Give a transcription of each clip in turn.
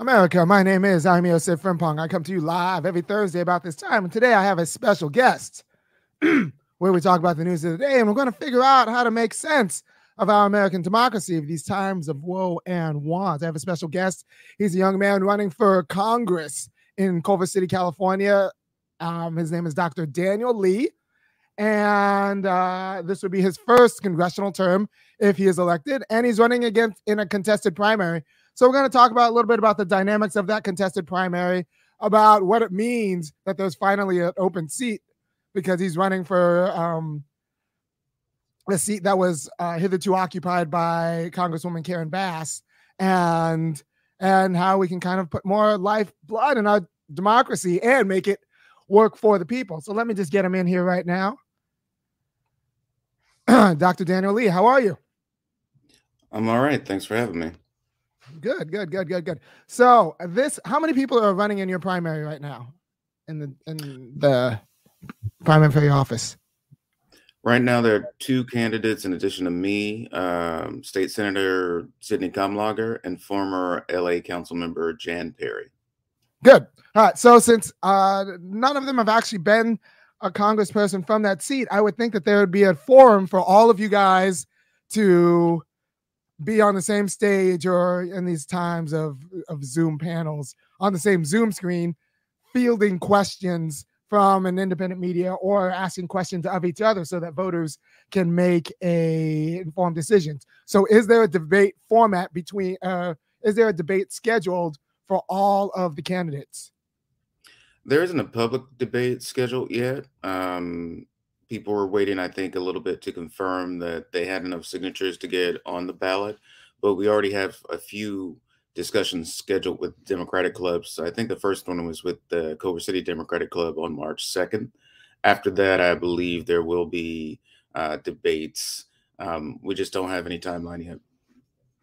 America, my name is I'm Yosef Frimpong. I come to you live every Thursday about this time. And today I have a special guest where we talk about the news of the day. And we're going to figure out how to make sense of our American democracy of these times of woe and want. I have a special guest. He's a young man running for Congress in Culver City, California. Um, his name is Dr. Daniel Lee. And uh, this would be his first congressional term if he is elected. And he's running against in a contested primary so we're going to talk about a little bit about the dynamics of that contested primary, about what it means that there's finally an open seat because he's running for um, a seat that was uh, hitherto occupied by Congresswoman Karen Bass, and and how we can kind of put more life blood in our democracy and make it work for the people. So let me just get him in here right now. Dr. Daniel Lee, how are you? I'm all right. Thanks for having me. Good, good, good, good, good. So this, how many people are running in your primary right now, in the in the primary for your office? Right now, there are two candidates in addition to me: um, State Senator Sydney Kamlager and former LA Council member Jan Perry. Good. All right. So since uh, none of them have actually been a congressperson from that seat, I would think that there would be a forum for all of you guys to be on the same stage or in these times of of Zoom panels on the same Zoom screen, fielding questions from an independent media or asking questions of each other so that voters can make a informed decisions. So is there a debate format between uh is there a debate scheduled for all of the candidates? There isn't a public debate scheduled yet. Um, people were waiting, I think, a little bit to confirm that they had enough signatures to get on the ballot. But we already have a few discussions scheduled with Democratic clubs. I think the first one was with the Culver City Democratic Club on March 2nd. After that, I believe there will be uh, debates. Um, we just don't have any timeline yet.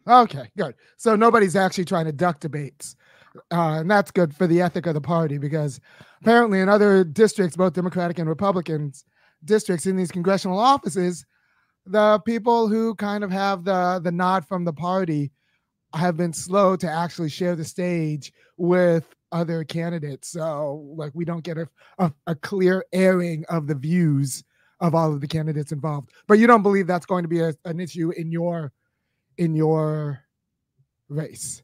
Okay, good. So nobody's actually trying to duck debates. Uh, and that's good for the ethic of the party because apparently in other districts, both Democratic and Republicans, districts in these congressional offices, the people who kind of have the the nod from the party have been slow to actually share the stage with other candidates. So like we don't get a, a, a clear airing of the views of all of the candidates involved. But you don't believe that's going to be a, an issue in your in your race.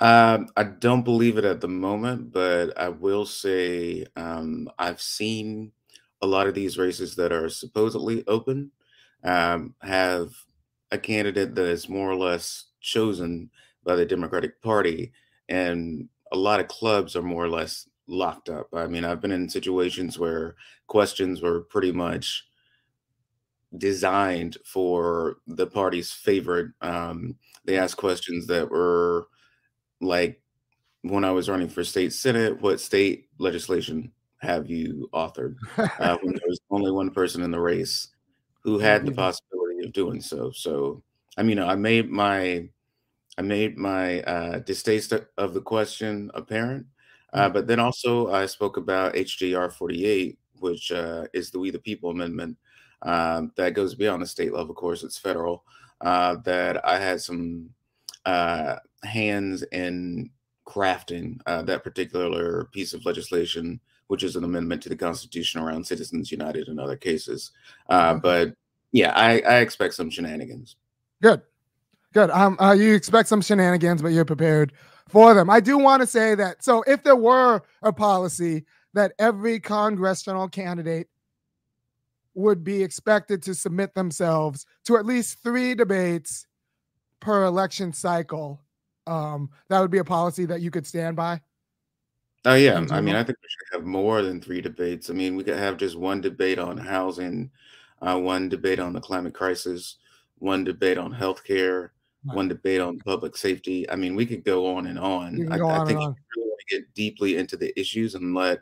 Um, I don't believe it at the moment, but I will say um, I've seen a lot of these races that are supposedly open um, have a candidate that is more or less chosen by the Democratic Party, and a lot of clubs are more or less locked up. I mean, I've been in situations where questions were pretty much designed for the party's favorite. Um, they asked questions that were like when I was running for state senate, what state legislation have you authored uh, when there was only one person in the race who had the possibility of doing so. So, I mean, I made my I made my uh, distaste of the question apparent, uh, but then also I spoke about HJR 48, which uh, is the We the People amendment um, that goes beyond the state level. Of course, it's federal. Uh, that I had some uh, hands in crafting uh, that particular piece of legislation which is an amendment to the Constitution around Citizens United and other cases. Uh, but yeah, I, I expect some shenanigans. Good, good. Um, uh, you expect some shenanigans, but you're prepared for them. I do want to say that. So, if there were a policy that every congressional candidate would be expected to submit themselves to at least three debates per election cycle, um, that would be a policy that you could stand by. Oh yeah, I mean, I think we should have more than three debates. I mean, we could have just one debate on housing, uh, one debate on the climate crisis, one debate on healthcare, Right. one debate on public safety. I mean, we could go on and on. I, go I on think you really want to get deeply into the issues and let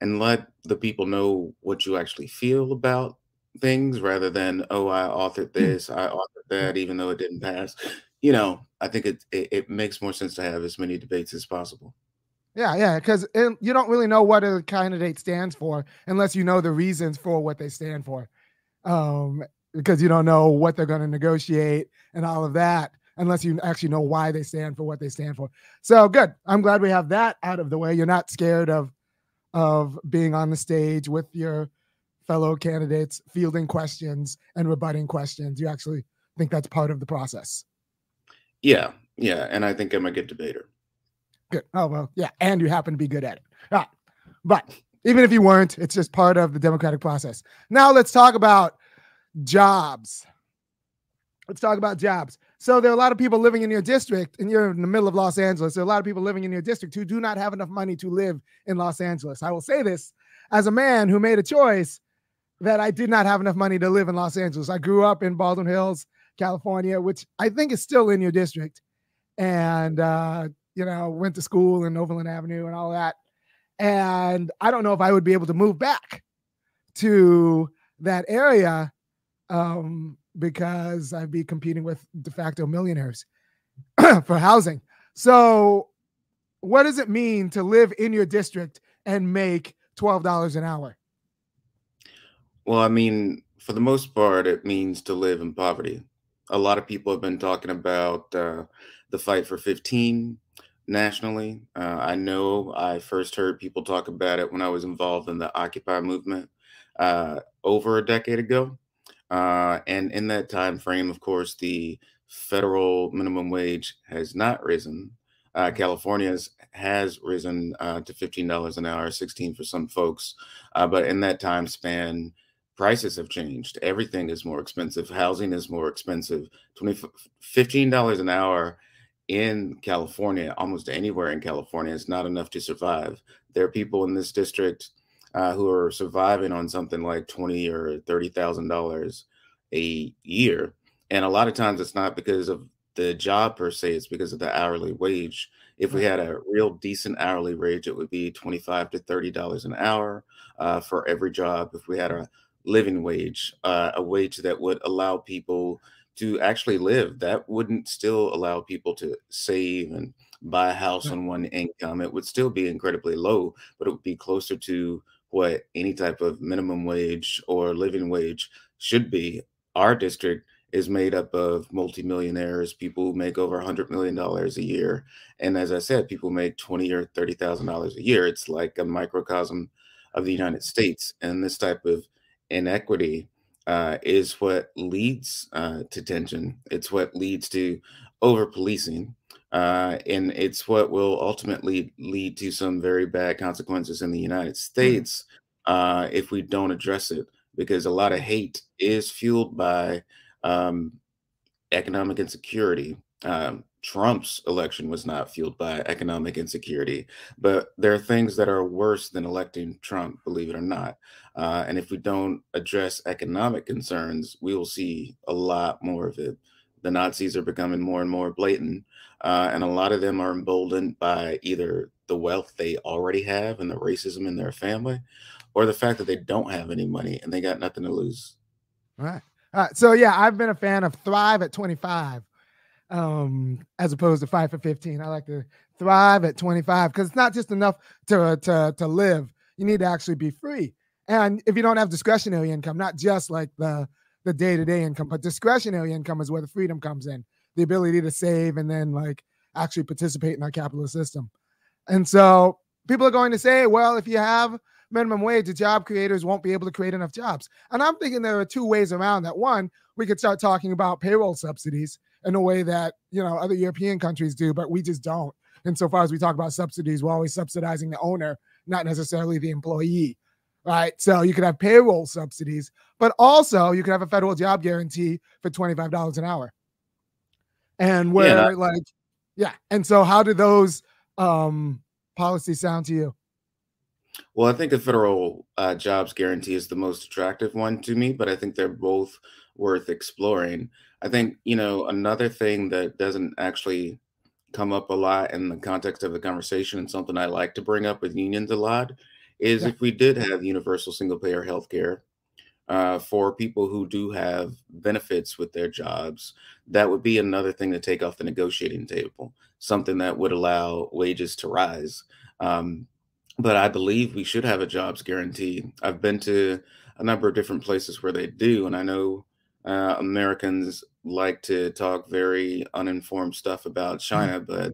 and let the people know what you actually feel about things rather than oh I authored hmm. this, I authored that, even though it didn't pass. You know, I think it, it it makes more sense to have as many debates as possible. Yeah, yeah, because you don't really know what a candidate stands for unless you know the reasons for what they stand for, um, because you don't know what they're going to negotiate and all of that. unless you actually know why they stand for what they stand for. So good. I'm glad we have that out of the way. You're not scared of of being on the stage with your fellow candidates, fielding questions and rebutting questions. You actually think that's part of the process. Yeah, yeah, and I think I'm a good debater. Good. Oh well, yeah, and you happen to be good at it. Ah, but even if you weren't, it's just part of the democratic process. Now let's talk about jobs. Let's talk about jobs. So there are a lot of people living in your district, and you're in the middle of Los Angeles. There are a lot of people living in your district who do not have enough money to live in Los Angeles. I will say this as a man who made a choice that I did not have enough money to live in Los Angeles. I grew up in Baldwin Hills, California, which I think is still in your district, and uh, you know went to school in Overland Avenue and all that. And I don't know if I would be able to move back to that area um, because I'd be competing with de facto millionaires for housing. So, what does it mean to live in your district and make $12 an hour? Well, I mean, for the most part, it means to live in poverty. A lot of people have been talking about uh, the fight for 15 nationally. Uh, I know I first heard people talk about it when I was involved in the Occupy movement uh, over a decade ago. Uh, and in that time frame, of course, the federal minimum wage has not risen. Uh, California's has risen uh, to $15 an hour, 16 for some folks. Uh, but in that time span, prices have changed. Everything is more expensive. Housing is more expensive. 20, $15 an hour in California, almost anywhere in California, is not enough to survive. There are people in this district uh, who are surviving on something like twenty or thirty thousand dollars a year, and a lot of times it's not because of the job per se; it's because of the hourly wage. If we had a real decent hourly wage, it would be twenty-five to thirty dollars an hour uh, for every job. If we had a living wage, uh, a wage that would allow people to actually live. That wouldn't still allow people to save and buy a house on one income. It would still be incredibly low, but it would be closer to what any type of minimum wage or living wage should be. Our district is made up of multimillionaires, people who make over a hundred million dollars a year, and as I said, people make twenty or thirty thousand dollars a year. It's like a microcosm of the United States, and this type of inequity uh, is what leads uh, to tension. It's what leads to over policing. Uh, and it's what will ultimately lead to some very bad consequences in the United hmm. States uh, if we don't address it. Because a lot of hate is fueled by um, economic insecurity. Um, Trump's election was not fueled by economic insecurity, but there are things that are worse than electing Trump, believe it or not. Uh, and if we don't address economic concerns, we will see a lot more of it. The Nazis are becoming more and more blatant, uh, and a lot of them are emboldened by either the wealth they already have and the racism in their family, or the fact that they don't have any money and they got nothing to lose. All right. All right. So, yeah, I've been a fan of Thrive at 25 um, as opposed to fight for 15. I like to thrive at 25 because it's not just enough to, to, to live. You need to actually be free. And if you don't have discretionary income, not just like the the day-to-day income, but discretionary income is where the freedom comes in, the ability to save and then like actually participate in our capitalist system. And so people are going to say, well, if you have minimum wage, the job creators won't be able to create enough jobs. And I'm thinking there are two ways around that. One, we could start talking about payroll subsidies in a way that you know other European countries do, but we just don't. Insofar as we talk about subsidies, we're always subsidizing the owner, not necessarily the employee. Right. So you could have payroll subsidies, but also you could have a federal job guarantee for $25 an hour. And where yeah, like, yeah. And so how do those um policies sound to you? Well, I think a federal uh, jobs guarantee is the most attractive one to me, but I think they're both worth exploring. I think, you know, another thing that doesn't actually come up a lot in the context of the conversation and something I like to bring up with unions a lot is yeah. if we did have universal single payer healthcare uh, for people who do have benefits with their jobs, that would be another thing to take off the negotiating table, something that would allow wages to rise. Um, but I believe we should have a jobs guarantee. I've been to a number of different places where they do, and I know uh, Americans like to talk very uninformed stuff about Mm-hmm. China, but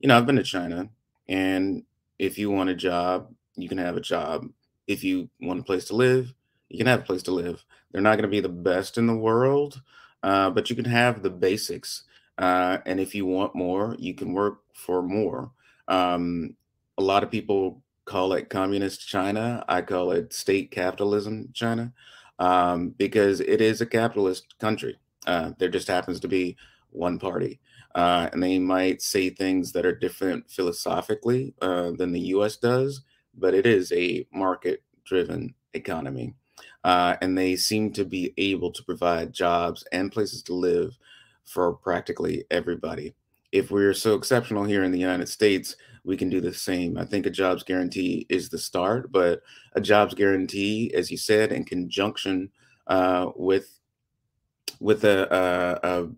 you know, I've been to China, and if you want a job, you can have a job. If you want a place to live, you can have a place to live. They're not going to be the best in the world, uh, but you can have the basics. Uh, and if you want more, you can work for more. Um, a lot of people call it communist China. I call it state capitalism China um, because it is a capitalist country. Uh, there just happens to be one party. Uh, and they might say things that are different philosophically uh, than the US does, but it is a market driven economy. Uh, and they seem to be able to provide jobs and places to live for practically everybody. If we're so exceptional here in the United States, we can do the same. I think a jobs guarantee is the start, but a jobs guarantee, as you said, in conjunction uh, with with a, a, a,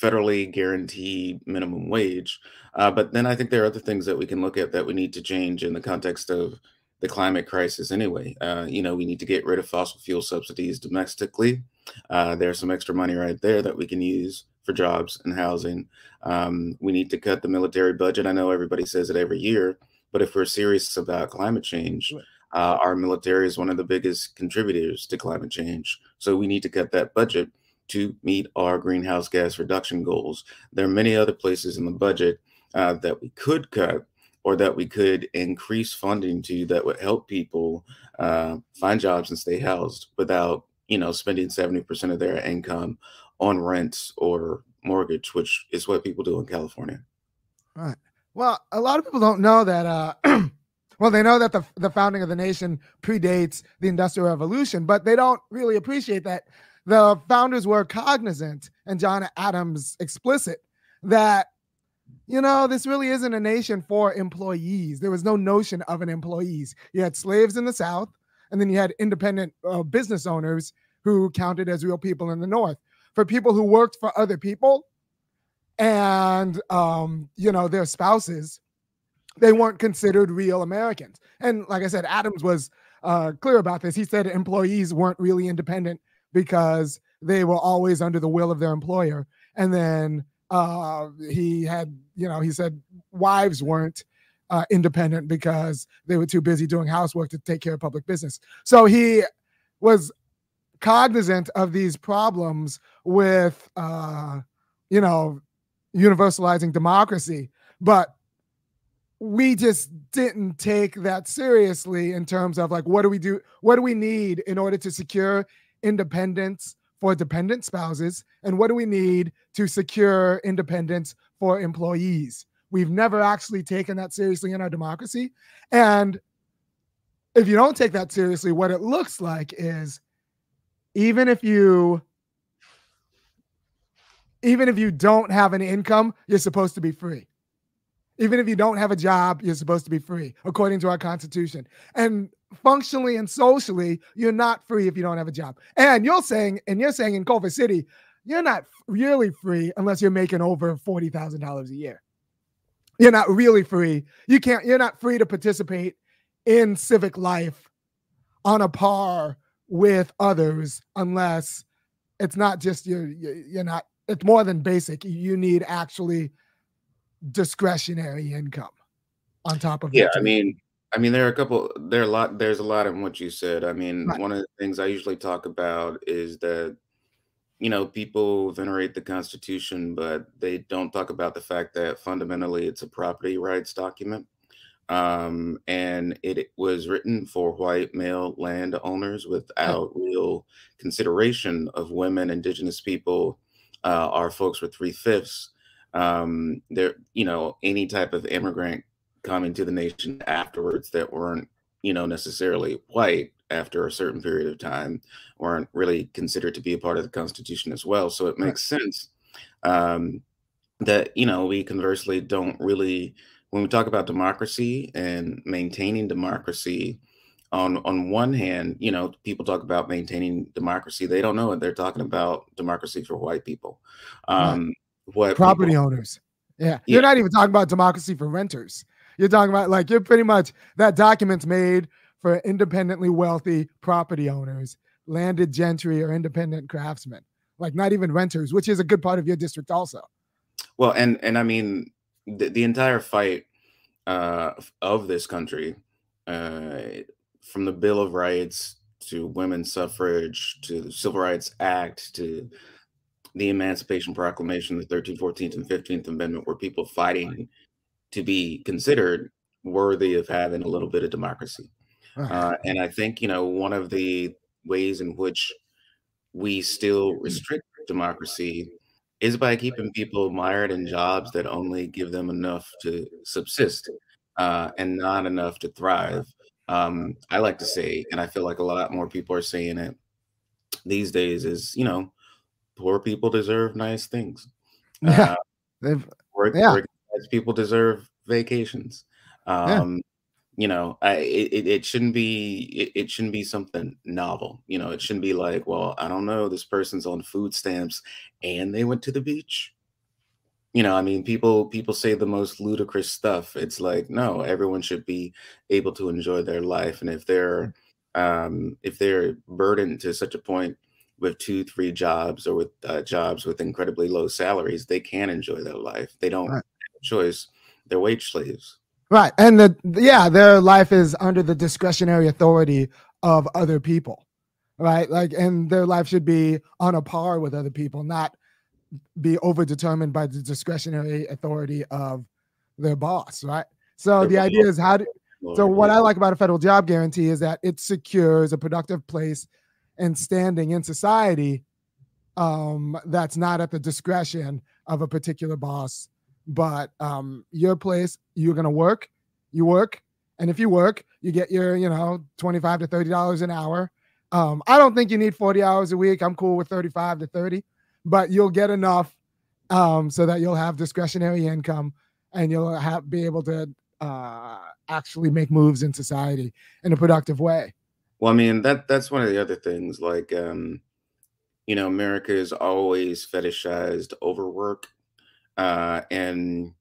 federally guaranteed minimum wage. Uh, but then I think there are other things that we can look at that we need to change in the context of the climate crisis anyway. Uh, you know, we need to get rid of fossil fuel subsidies domestically. Uh, there's some extra money right there that we can use for jobs and housing. Um, we need to cut the military budget. I know everybody says it every year, but if we're serious about climate change, uh, our military is one of the biggest contributors to climate change. So we need to cut that budget to meet our greenhouse gas reduction goals. There are many other places in the budget uh, that we could cut or that we could increase funding to that would help people uh, find jobs and stay housed without, you know, spending 70% of their income on rent or mortgage, which is what people do in California. Right. Well, a lot of people don't know that. Uh, well, they know that the the founding of the nation predates the Industrial Revolution, but they don't really appreciate that the founders were cognizant, and John Adams explicit that you know this really isn't a nation for employees. There was no notion of an employees. You had slaves in the South, and then you had independent uh, business owners who counted as real people in the North. For people who worked for other people, and um, you know their spouses, they weren't considered real Americans. And like I said, Adams was uh, clear about this. He said employees weren't really independent because they were always under the will of their employer. And then uh, he had, you know, he said wives weren't uh, independent because they were too busy doing housework to take care of public business. So he was cognizant of these problems with, uh, you know, universalizing democracy, but we just didn't take that seriously in terms of like what do we do what do we need in order to secure independence for dependent spouses and what do we need to secure independence for employees? We've never actually taken that seriously in our democracy and if you don't take that seriously what it looks like is even if you even if you don't have an income you're supposed to be free even if you don't have a job, you're supposed to be free, according to our Constitution. And functionally and socially, you're not free if you don't have a job. And you're saying, and you're saying in Culver City, you're not really free unless you're making over forty thousand dollars a year. You're not really free. You can't. You're not free to participate in civic life on a par with others unless it's not just you're you're not. It's more than basic. You need actually discretionary income on top of yeah i mean i mean there are a couple there are a lot there's a lot in what you said i mean Right. one of the things i usually talk about is that you know people venerate the constitution but they don't talk about the fact that fundamentally it's a property rights document um, and it was written for white male landowners without real consideration of women indigenous people uh, our folks were three-fifths. Um there you know any type of immigrant coming to the nation afterwards that weren't you know necessarily white after a certain period of time weren't really considered to be a part of the constitution as well. So it makes sense um that you know we conversely don't really when we talk about democracy and maintaining democracy on on one hand you know people talk about maintaining democracy they don't know it they're talking about democracy for white people Right. um what property people, owners. Yeah. Yeah. You're not even talking about democracy for renters. You're talking about like you're pretty much that document's made for independently wealthy property owners, landed gentry or independent craftsmen. like not even renters, which is a good part of your district also. Well, and and I mean the, the entire fight uh, of this country, uh, from the Bill of Rights to women's suffrage to the Civil Rights Act to the Emancipation Proclamation, the 13th, 14th, and 15th Amendment, were people fighting to be considered worthy of having a little bit of democracy. Uh, and I think, you know, one of the ways in which we still restrict democracy is by keeping people mired in jobs that only give them enough to subsist uh, and not enough to thrive. Um, I like to say, and I feel like a lot more people are saying it these days, is you know, poor people deserve nice things. Yeah, uh, work, yeah. people deserve vacations. Um, yeah you know I, it, it shouldn't be it, it, shouldn't be something novel you know it shouldn't be like well i don't know this person's on food stamps and they went to the beach you know i mean people people say the most ludicrous stuff it's like no everyone should be able to enjoy their life and if they're um if they're burdened to such a point with two three jobs or with uh, jobs with incredibly low salaries they can enjoy their life they don't right. have a choice they're wage slaves Right. And the yeah, their life is under the discretionary authority of other people. Right? Like and their life should be on a par with other people, not be overdetermined by the discretionary authority of their boss, right? So the idea is how do so what I like about a federal job guarantee is that it secures a productive place and standing in society um, that's not at the discretion of a particular boss but um, your place, you're gonna work, you work, and if you work, you get your, you know, 25 to 30 dollars an hour. Um, I don't think you need 40 hours a week. I'm cool with 35 to 30, but you'll get enough um, so that you'll have discretionary income and you'll have be able to uh, actually make moves in society in a productive way. Well, I mean that that's one of the other things. Like, um, you know, America is always fetishized overwork, uh, and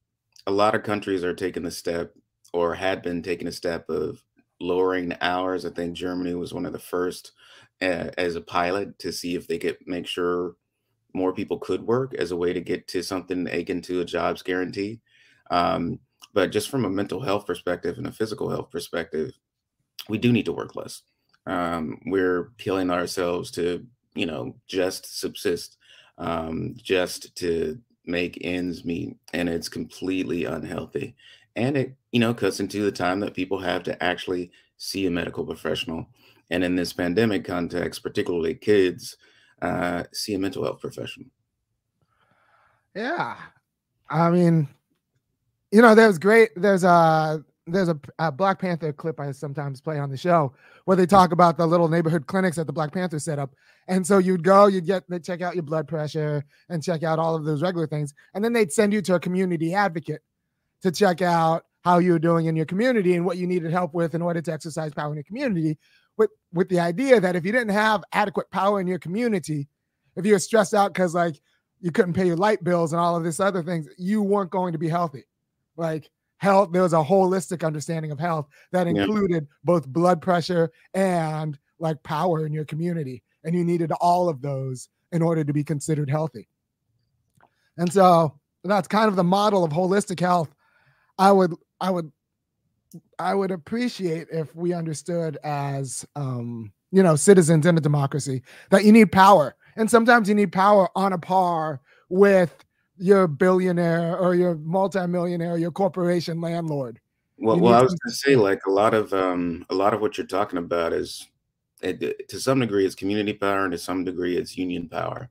a lot of countries are taking the step or had been taking a step of lowering the hours. I think Germany was one of the first uh, as a pilot to see if they could make sure more people could work as a way to get to something akin to a jobs guarantee. Um, but just from a mental health perspective and a physical health perspective, we do need to work less. Um, we're killing ourselves to, you know, just subsist, um, just to make ends meet and it's completely unhealthy and it you know cuts into the time that people have to actually see a medical professional and in this pandemic context particularly kids uh, see a mental health professional. Yeah i mean you know there's great there's a there's a, a, Black Panther clip I sometimes play on the show where they talk about the little neighborhood clinics that the Black Panther set up. And so you'd go, you'd get they check out your blood pressure and check out all of those regular things, and then they'd send you to a community advocate to check out how you were doing in your community and what you needed help with in order to exercise power in your community. With with the idea that if you didn't have adequate power in your community, if you were stressed out because like you couldn't pay your light bills and all of this other things, you weren't going to be healthy. Like health, there was a holistic understanding of health that included yeah. both blood pressure and like power in your community. And you needed all of those in order to be considered healthy. And so that's kind of the model of holistic health. I would, I would, I would appreciate if we understood as, um, you know, citizens in a democracy that you need power. And sometimes you need power on a par with your billionaire or your multimillionaire, your corporation landlord. Well, well, I was going to say, like a lot of um, a lot of what you're talking about is, it, to some degree, it's community power, and to some degree, it's union power.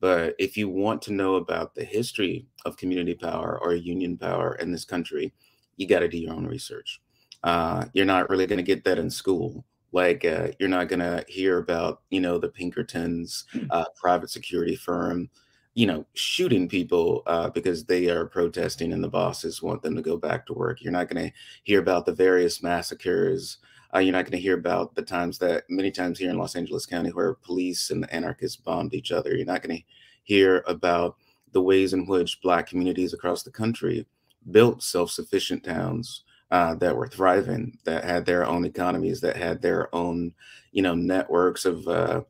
But if you want to know about the history of community power or union power in this country, you got to do your own research. Uh, you're not really going to get that in school. Like uh, you're not going to hear about, you know, the Pinkertons hmm. uh, private security firm you know, shooting people uh, because they are protesting and the bosses want them to go back to work. You're not going to hear about the various massacres. Uh, you're not going to hear about the times that many times here in Los Angeles County where police and the anarchists bombed each other. You're not going to hear about the ways in which Black communities across the country built self sufficient towns. Uh, that were thriving, that had their own economies, that had their own, you know, networks of uh,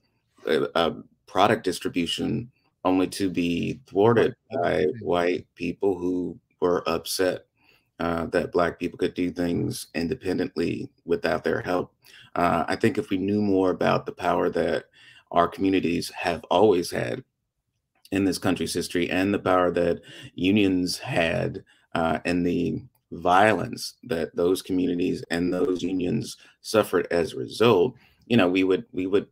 uh, uh product distribution only to be thwarted by white people who were upset uh, that black people could do things independently without their help. Uh, I think if we knew more about the power that our communities have always had in this country's history and the power that unions had uh, and the violence that those communities and those unions suffered as a result, you know, we would we would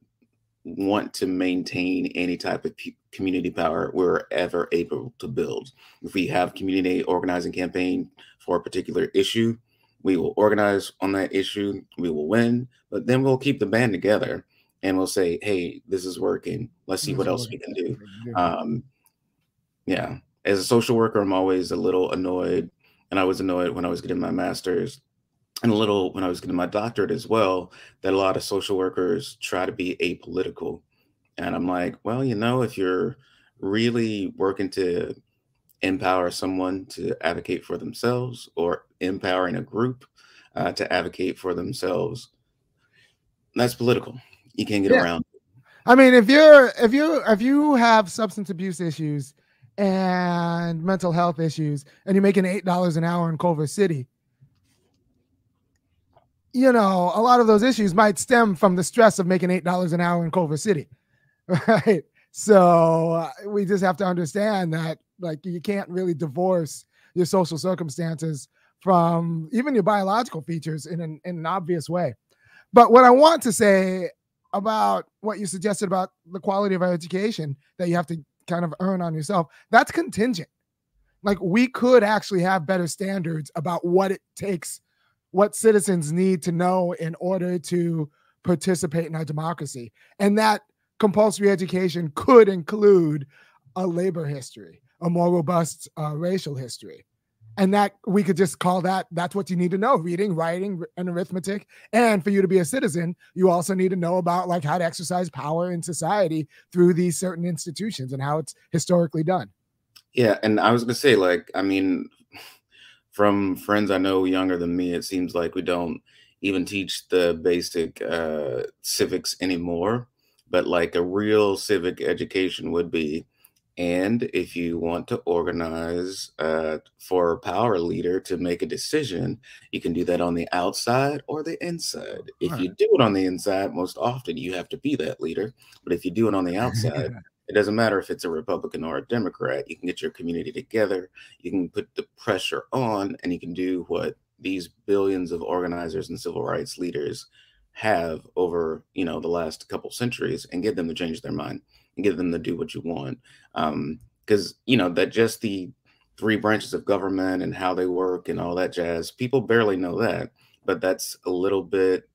want to maintain any type of community power we're ever able to build. If we have community organizing campaign for a particular issue, we will organize on that issue, we will win, but then we'll keep the band together and we'll say, hey, this is working. Let's see what else we can do. Um, yeah. As a social worker, I'm always a little annoyed. And I was annoyed when I was getting my master's and a little when I was getting my doctorate as well, that a lot of social workers try to be apolitical. And I'm like, well, you know, if you're really working to empower someone to advocate for themselves or empowering a group uh, to advocate for themselves, that's political. You can't get yeah. around. I mean, if you're if you if you have substance abuse issues and mental health issues and you're making eight dollars an hour in Culver City, you know, a lot of those issues might stem from the stress of making eight dollars an hour in Culver City, right? So uh, we just have to understand that, like, you can't really divorce your social circumstances from even your biological features in an, in an obvious way. But what I want to say about what you suggested about the quality of our education that you have to kind of earn on yourself, that's contingent. Like, we could actually have better standards about what it takes what citizens need to know in order to participate in our democracy. And that compulsory education could include a labor history, a more robust uh, racial history. And that we could just call that that's what you need to know reading, writing, and arithmetic. And for you to be a citizen, you also need to know about like how to exercise power in society through these certain institutions and how it's historically done. Yeah. And I was going to say, like, I mean, from friends I know younger than me, it seems like we don't even teach the basic uh, civics anymore. But like a real civic education would be. And if you want to organize uh, for a power leader to make a decision, you can do that on the outside or the inside. If right. you do it on the inside, most often you have to be that leader. But if you do it on the outside, it doesn't matter if it's a Republican or a Democrat. You can get your community together. You can put the pressure on, and you can do what these billions of organizers and civil rights leaders have over you know the last couple centuries, and get them to change their mind and get them to do what you want. Because um, you know that just the three branches of government and how they work and all that jazz. People barely know that, but that's a little bit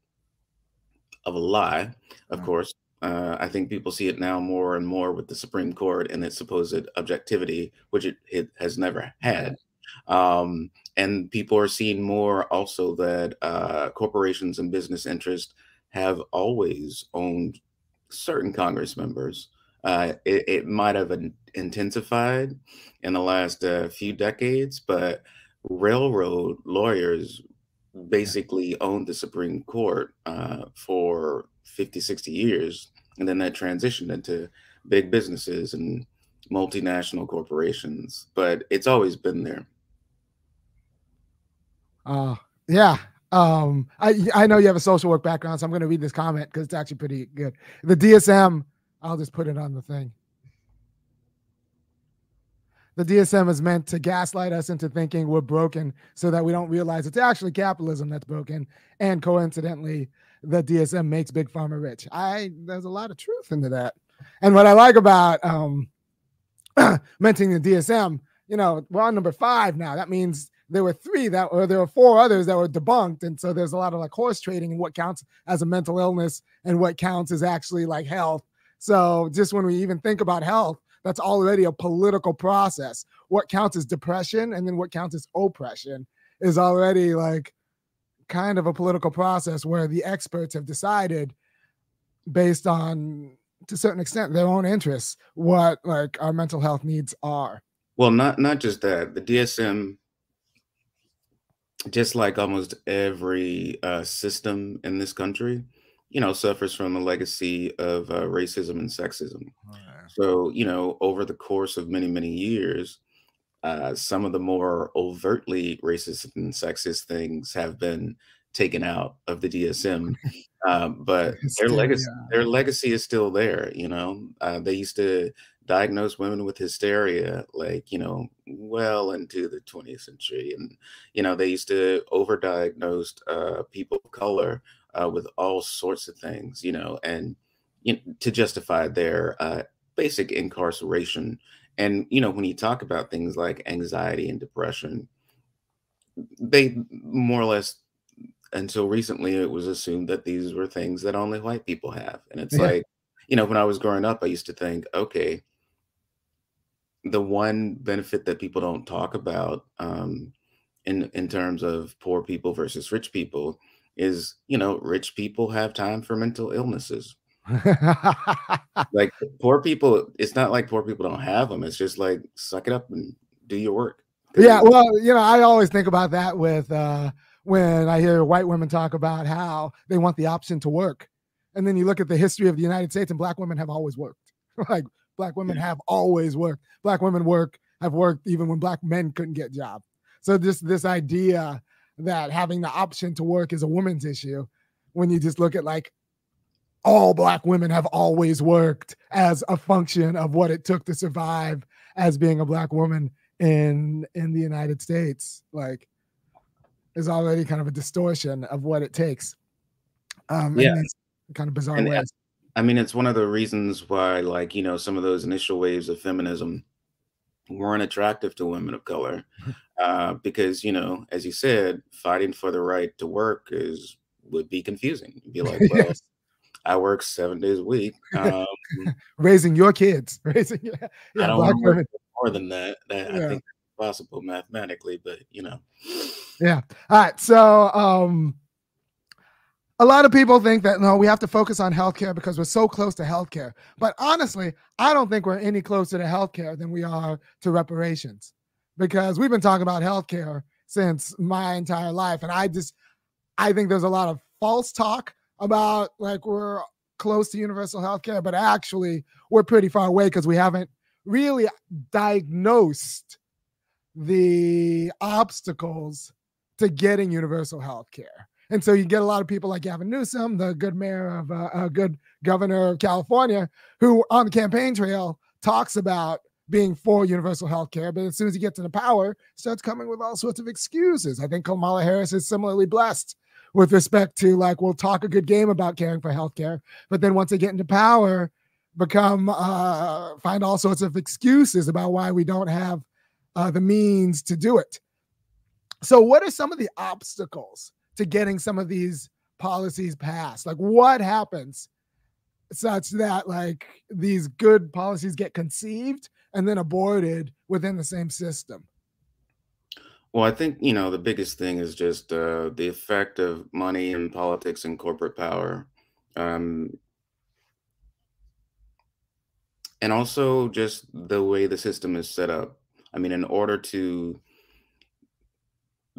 of a lie, of course. Uh, I think people see it now more and more with the Supreme Court and its supposed objectivity, which it, it has never had. Um, and people are seeing more also that uh, corporations and business interests have always owned certain Congress members. Uh, it, it, might have intensified in the last uh, few decades, but railroad lawyers basically owned the Supreme Court uh, for 50, 60 years. And then that transitioned into big businesses and multinational corporations. But it's always been there. Uh, yeah. Um, I I know you have a social work background, so I'm going to read this comment because it's actually pretty good. The DSM, I'll just put it on the thing. The DSM is meant to gaslight us into thinking we're broken so that we don't realize it's actually capitalism that's broken. And coincidentally, the DSM makes big pharma rich. I there's a lot of truth into that. And what I like about um mentioning the DSM, you know, we're on number five now. That means there were three that or there were four others that were debunked. And so there's a lot of like horse trading and what counts as a mental illness and what counts as actually like health. So just when we even think about health, that's already a political process. What counts as depression and then what counts as oppression is already like kind of a political process where the experts have decided based on to a certain extent their own interests what like our mental health needs are well not not just that the dsm just like almost every uh, system in this country you know, suffers from the legacy of uh, racism and sexism. Oh, so, you know, over the course of many, many years, uh, some of the more overtly racist and sexist things have been taken out of the DSM, um, but their legacy, their legacy is still there. You know, uh, they used to diagnose women with hysteria, like you know, well into the 20th century, and you know, they used to overdiagnose uh, people of color uh, with all sorts of things, you know, and you know, to justify their uh, basic incarceration. And you know, when you talk about things like anxiety and depression, they more or less until recently it was assumed that these were things that only white people have. And it's yeah. like, you know, when I was growing up, I used to think, okay, the one benefit that people don't talk about um, in in terms of poor people versus rich people is you know rich people have time for mental illnesses. Like poor people it's not like poor people don't have them it's just like suck it up and do your work. Yeah well you know i always think about that with uh when i hear white women talk about how they want the option to work. And then you look at the history of the united states and black women have always worked. Like black women have always worked. Black women work have worked even when black men couldn't get jobs so this this idea that having the option to work is a woman's issue when you just look at like all black women have always worked as a function of what it took to survive as being a black woman in in the United States like is already kind of a distortion of what it takes. Um yeah. kind of bizarre and ways. I mean it's one of the reasons why like you know some of those initial waves of feminism weren't attractive to women of color uh, because you know as you said fighting for the right to work is would be confusing You'd be like well yes. i work seven days a week um, raising your kids raising yeah, i don't want to more than that, that yeah. i think possible mathematically but you know yeah all right so um a lot of people think that no, we have to focus on healthcare because we're so close to healthcare. But honestly, I don't think we're any closer to healthcare than we are to reparations because we've been talking about healthcare since my entire life. And I just, I think there's a lot of false talk about like we're close to universal healthcare, but actually we're pretty far away because we haven't really diagnosed the obstacles to getting universal healthcare. And so you get a lot of people like Gavin Newsom, the good mayor of uh, a good governor of California, who on the campaign trail talks about being for universal health care, but as soon as he gets into power, starts coming with all sorts of excuses. I think Kamala Harris is similarly blessed with respect to like we'll talk a good game about caring for health care, but then once they get into power, become uh, find all sorts of excuses about why we don't have uh, the means to do it. So, what are some of the obstacles to getting some of these policies passed? Like, what happens such that like these good policies get conceived and then aborted within the same system? Well, I think you know the biggest thing is just uh, the effect of money and politics and corporate power, um, and also just the way the system is set up. I mean, in order to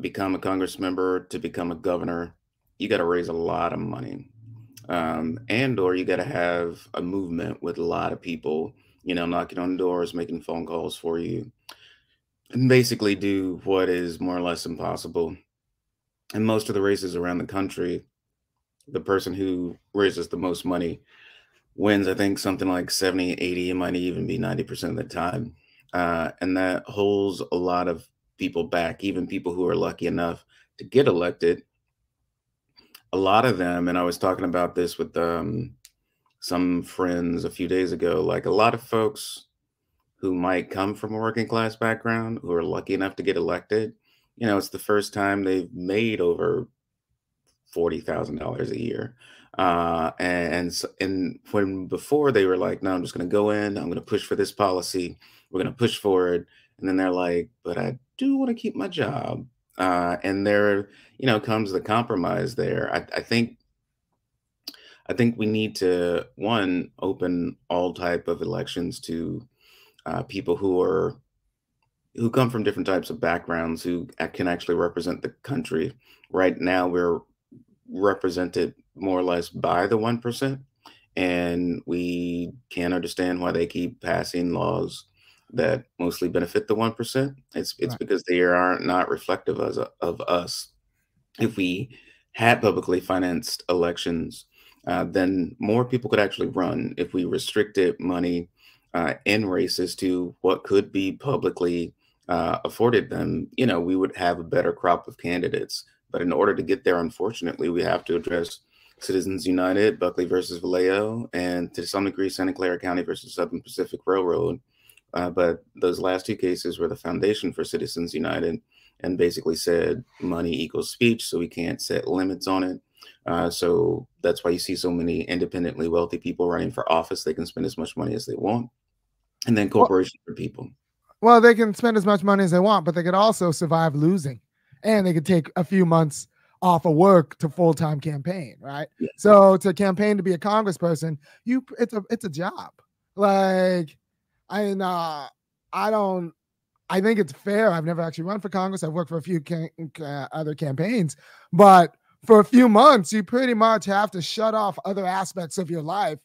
become a Congress member, to become a governor, you got to raise a lot of money. Um, and or you got to have a movement with a lot of people, you know, knocking on doors, making phone calls for you, and basically do what is more or less impossible. And most of the races around the country, the person who raises the most money wins, I think, something like 70, 80, it might even be 90% of the time. Uh, and that holds a lot of people back, even people who are lucky enough to get elected. A lot of them, and I was talking about this with um, some friends a few days ago, like a lot of folks who might come from a working class background who are lucky enough to get elected, you know, it's the first time they've made over $40,000 a year. Uh, and, and when before they were like, no, I'm just going to go in, I'm going to push for this policy, we're going to push forward. And then they're like, but I do want to keep my job. Uh, and there, you know, comes the compromise there. I, I think I think we need to one open all type of elections to uh, people who are who come from different types of backgrounds who can actually represent the country. Right now, we're represented more or less by the 1%. And we can't understand why they keep passing laws that mostly benefit the 1%. It's, it's right. because they are not reflective of, of us. If we had publicly financed elections, uh, then more people could actually run. If we restricted money uh, in races to what could be publicly uh, afforded them, you know, we would have a better crop of candidates. But in order to get there, unfortunately, we have to address Citizens United, Buckley versus Valeo, and to some degree, Santa Clara County versus Southern Pacific Railroad. Uh, but those last two cases were the foundation for Citizens United and basically said money equals speech, so we can't set limits on it. Uh, so that's why you see so many independently wealthy people running for office. They can spend as much money as they want. And then corporations well, for people. Well, they can spend as much money as they want, but they could also survive losing. And they could take a few months off of work to full time campaign, right? Yeah. So to campaign to be a congressperson, you it's a it's a job. Like I uh I don't I think it's fair. I've never actually run for Congress. I've worked for a few ca- uh, other campaigns, but for a few months, you pretty much have to shut off other aspects of your life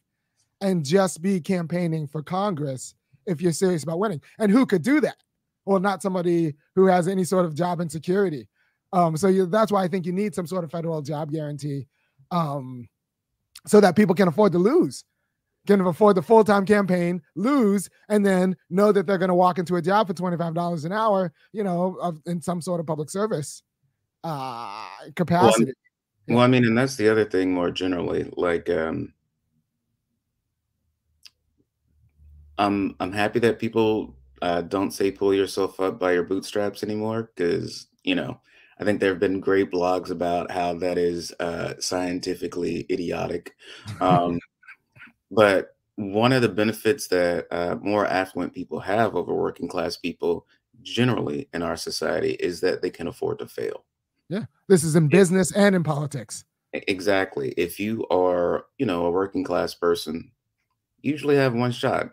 and just be campaigning for Congress if you're serious about winning. And who could do that? Well, not somebody who has any sort of job insecurity um, so you, that's why I think you need some sort of federal job guarantee um, so that people can afford to lose, can afford the full time campaign, lose, and then know that they're going to walk into a job for $25 an hour, you know, of, in some sort of public service uh, capacity. Well, well, I mean, and that's the other thing more generally. Like, um, I'm I'm happy that people uh, don't say pull yourself up by your bootstraps anymore because you know I think there have been great blogs about how that is uh, scientifically idiotic. Um, but one of the benefits that uh, more affluent people have over working class people generally in our society is that they can afford to fail. Yeah, this is in business and in politics. Exactly. If you are, you know, a working class person, usually have one shot.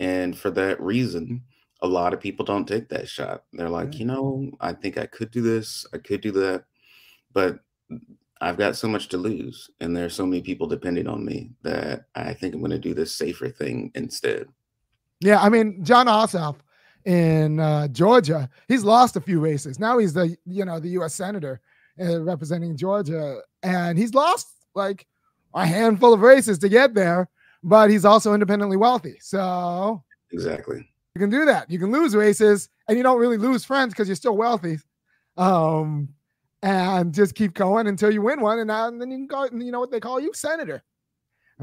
And for that reason, a lot of people don't take that shot. They're like, you know, I think I could do this, I could do that, but I've got so much to lose, and there's so many people depending on me that I think I'm going to do this safer thing instead. Yeah, I mean, Jon Ossoff in uh, Georgia, he's lost a few races. Now he's the you know the U.S. senator uh, representing Georgia, and he's lost like a handful of races to get there, but he's also independently wealthy. So exactly you can do that. You can lose races and you don't really lose friends because you're still wealthy. Um, and just keep going until you win one. And, and then you can go, you know what they call you? Senator.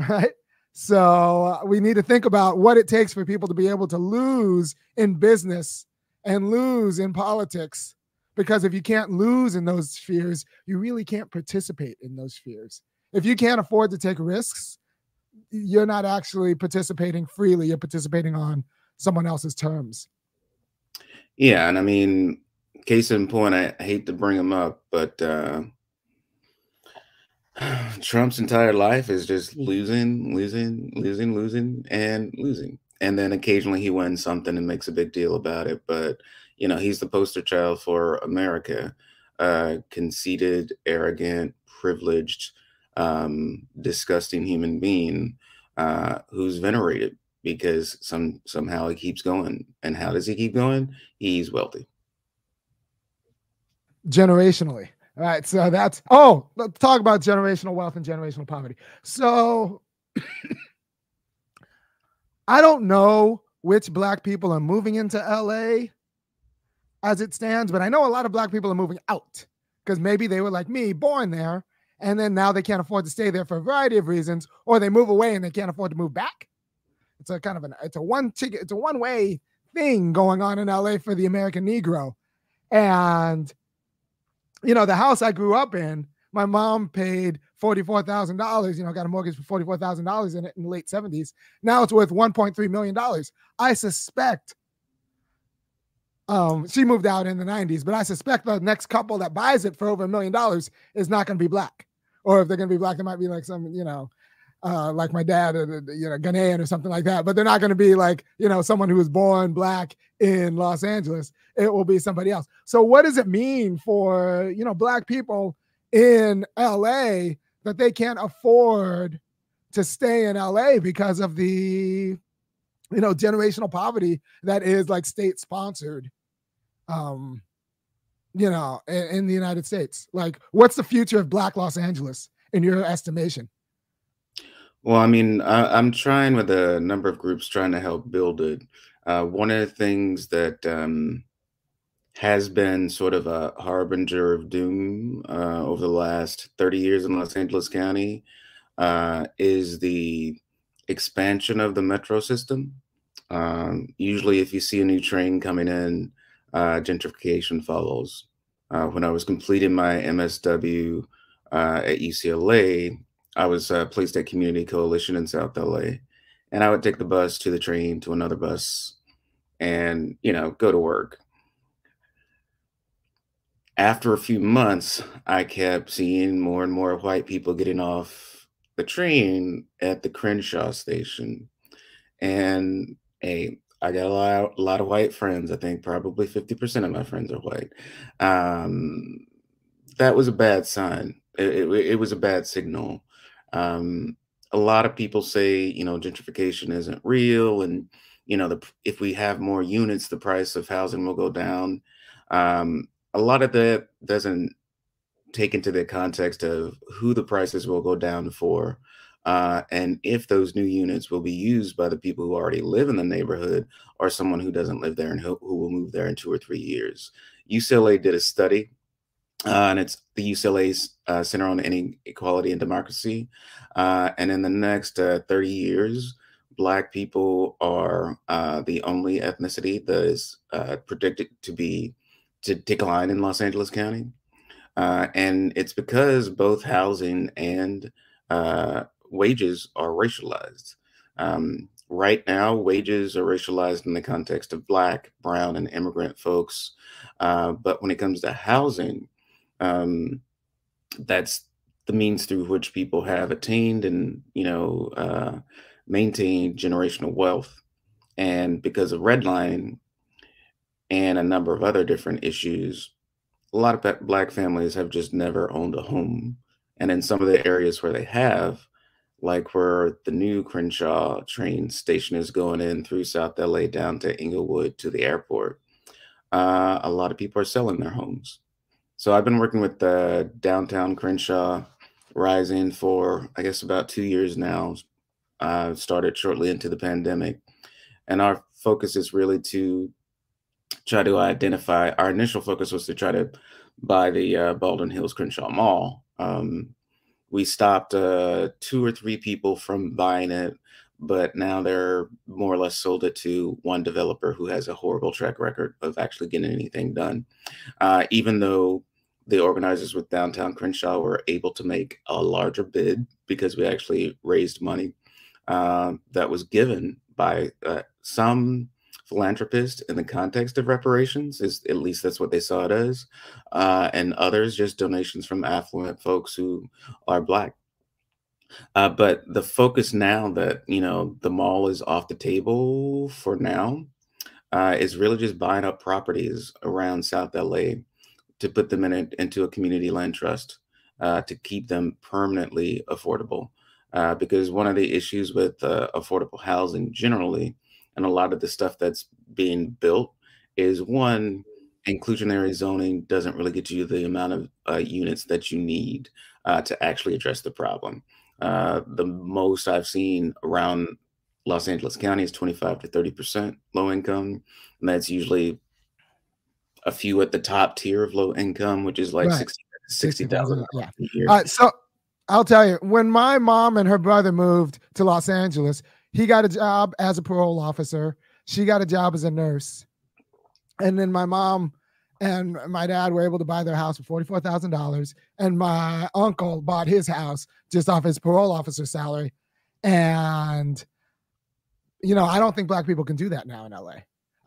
Right. So uh, we need to think about what it takes for people to be able to lose in business and lose in politics. Because if you can't lose in those spheres, you really can't participate in those spheres. If you can't afford to take risks, you're not actually participating freely. You're participating on someone else's terms. Yeah, and I mean, case in point, I hate to bring him up, but uh, Trump's entire life is just losing, losing, losing, losing, and losing. And then occasionally he wins something and makes a big deal about it. But, you know, he's the poster child for America. Uh, conceited, arrogant, privileged, um, disgusting human being uh, who's venerated because some somehow he keeps going. And how does he keep going? He's wealthy. Generationally. All right. So that's oh, let's talk about generational wealth and generational poverty. So I don't know which black people are moving into LA as it stands, but I know a lot of black people are moving out because maybe they were like me, born there, and then now they can't afford to stay there for a variety of reasons, or they move away and they can't afford to move back. It's a kind of an it's a one ticket, it's a one way thing going on in LA for the American Negro. And you know, the house I grew up in, my mom paid $44,000, you know, got a mortgage for $44,000 in it in the late 70s. Now it's worth $1.3 million. I suspect um, she moved out in the 90s, but I suspect the next couple that buys it for over a million dollars is not going to be black. Or if they're going to be black, they might be like some, you know, uh, like my dad, or, you know, Ghanaian or something like that. But they're not going to be like, you know, someone who was born black in Los Angeles. It will be somebody else. So, what does it mean for, you know, black people in LA that they can't afford to stay in LA because of the you know generational poverty that is like state sponsored um you know in, in, the united states like what's the future of black los angeles in your estimation well i mean I, am trying with a number of groups trying to help build it uh, one of the things that um, has been sort of a harbinger of doom uh, over the last 30 years in los angeles county uh, is the expansion of the metro system um, usually, if you see a new train coming in, uh, gentrification follows. Uh, when I was completing my MSW uh, at UCLA, I was uh, placed at Community Coalition in South LA, and I would take the bus to the train to another bus, and you know go to work. After a few months, I kept seeing more and more white people getting off the train at the Crenshaw station, and Hey, I got a lot, a lot of white friends. I think probably 50% of my friends are white. Um, that was a bad sign. It, it, it was a bad signal. Um, a lot of people say, you know, gentrification isn't real. And, you know, the, if we have more units, the price of housing will go down. Um, a lot of that doesn't take into the context of who the prices will go down for uh, and if those new units will be used by the people who already live in the neighborhood or someone who doesn't live there and who, who will move there in two or three years. UCLA did a study, uh, and it's the UCLA's uh, Center on Inequality and Democracy. Uh, and in the next uh, 30 years, Black people are uh, the only ethnicity that is predicted to be to decline in Los Angeles County. and it's because both housing and uh, wages are racialized. Um, right now, wages are racialized in the context of Black, Brown, and immigrant folks. Uh, but when it comes to housing, um, that's the means through which people have attained and you know uh, maintained generational wealth. And because of redlining and a number of other different issues, a lot of Black families have just never owned a home. And in some of the areas where they have, like where the new Crenshaw train station is going in through South LA down to Inglewood to the airport, uh, a lot of people are selling their homes. So I've been working with the downtown Crenshaw Rising for, I guess, about two years now. Uh, started shortly into the pandemic. And our focus is really to try to identify, our initial focus was to try to buy the uh, Baldwin Hills Crenshaw Mall. Um, we stopped uh, two or three people from buying it, but now they're more or less sold it to one developer who has a horrible track record of actually getting anything done. Uh, even though the organizers with Downtown Crenshaw were able to make a larger bid because we actually raised money uh, that was given by uh, some philanthropist in the context of reparations is at least that's what they saw it as uh, and others just donations from affluent folks who are black. Uh, but the focus now that you know the mall is off the table for now uh, is really just buying up properties around south la to put them in a, into a community land trust uh, to keep them permanently affordable uh, because one of the issues with uh, affordable housing generally and a lot of the stuff that's being built is one inclusionary zoning doesn't really get you the amount of uh, units that you need uh, to actually address the problem. Uh, the most I've seen around Los Angeles County is 25 to 30 percent low income, and that's usually a few at the top tier of low income, which is like right. 60,000. 60, yeah. Uh, so I'll tell you, when my mom and her brother moved to Los Angeles, he got a job as a parole officer. She got a job as a nurse. And then my mom and my dad were able to buy their house for $44,000. And my uncle bought his house just off his parole officer salary. And, you know, I don't think black people can do that now in LA.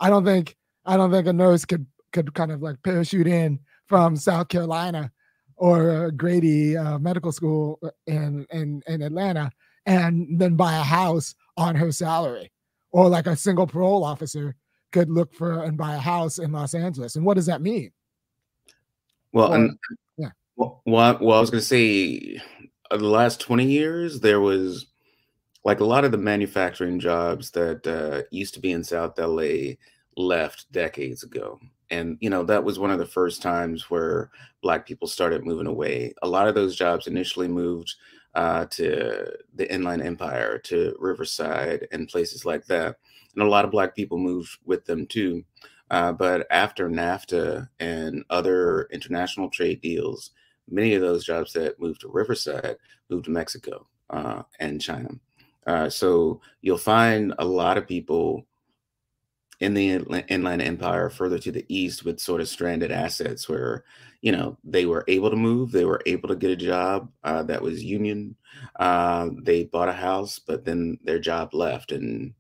I don't think, I don't think a nurse could, could kind of like parachute in from South Carolina or Grady uh, Medical School in, in, in Atlanta and then buy a house on her salary, or like a single parole officer could look for and buy a house in Los Angeles. And what does that mean? Well, or, and yeah. Well, well, I was going to say uh, the last 20 years, there was like a lot of the manufacturing jobs that uh, used to be in South LA left decades ago. And, you know, that was one of the first times where Black people started moving away. A lot of those jobs initially moved uh, to the Inland Empire, to Riverside, and places like that. And a lot of Black people moved with them too. Uh, but after NAFTA and other international trade deals, many of those jobs that moved to Riverside moved to Mexico uh, and China. Uh, so you'll find a lot of people in the Inland Empire further to the east with sort of stranded assets where, you know, they were able to move, they were able to get a job uh, that was union. Uh, they bought a house, but then their job left and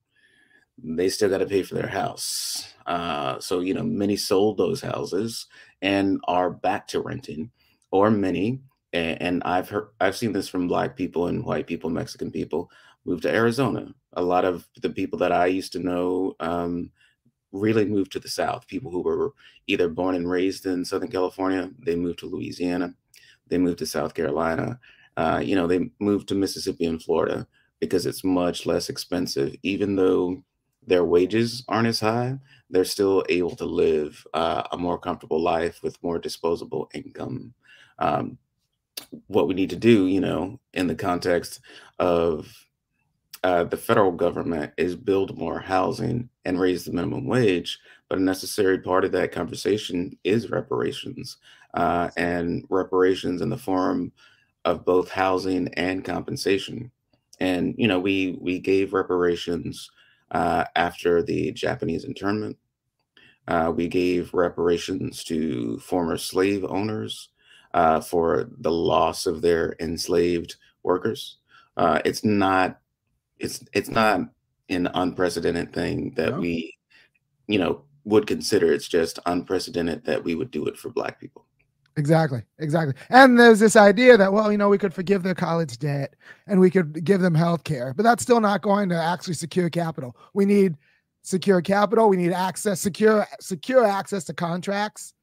they still got to pay for their house. Uh, so, you know, many sold those houses and are back to renting, or many, and, I've heard, I've seen this from Black people and white people, Mexican people, moved to Arizona. A lot of the people that I used to know um, really moved to the South. People who were either born and raised in Southern California, they moved to Louisiana, they moved to South Carolina. Uh, you know, they moved to Mississippi and Florida because it's much less expensive. Even though their wages aren't as high, they're still able to live uh, a more comfortable life with more disposable income. Um, what we need to do, you know, in the context of uh, the federal government is build more housing and raise the minimum wage, but a necessary part of that conversation is reparations, uh, and reparations in the form of both housing and compensation. And you know, we we gave reparations uh, after the Japanese internment. Uh, we gave reparations to former slave owners uh, for the loss of their enslaved workers. Uh, it's not it's it's not an unprecedented thing that no. we, you know, would consider. It's just unprecedented that we would do it for Black people. Exactly, exactly. And there's this idea that, well, you know, we could forgive their college debt and we could give them health care, but that's still not going to actually secure capital. We need secure capital. We need access, secure, secure access to contracts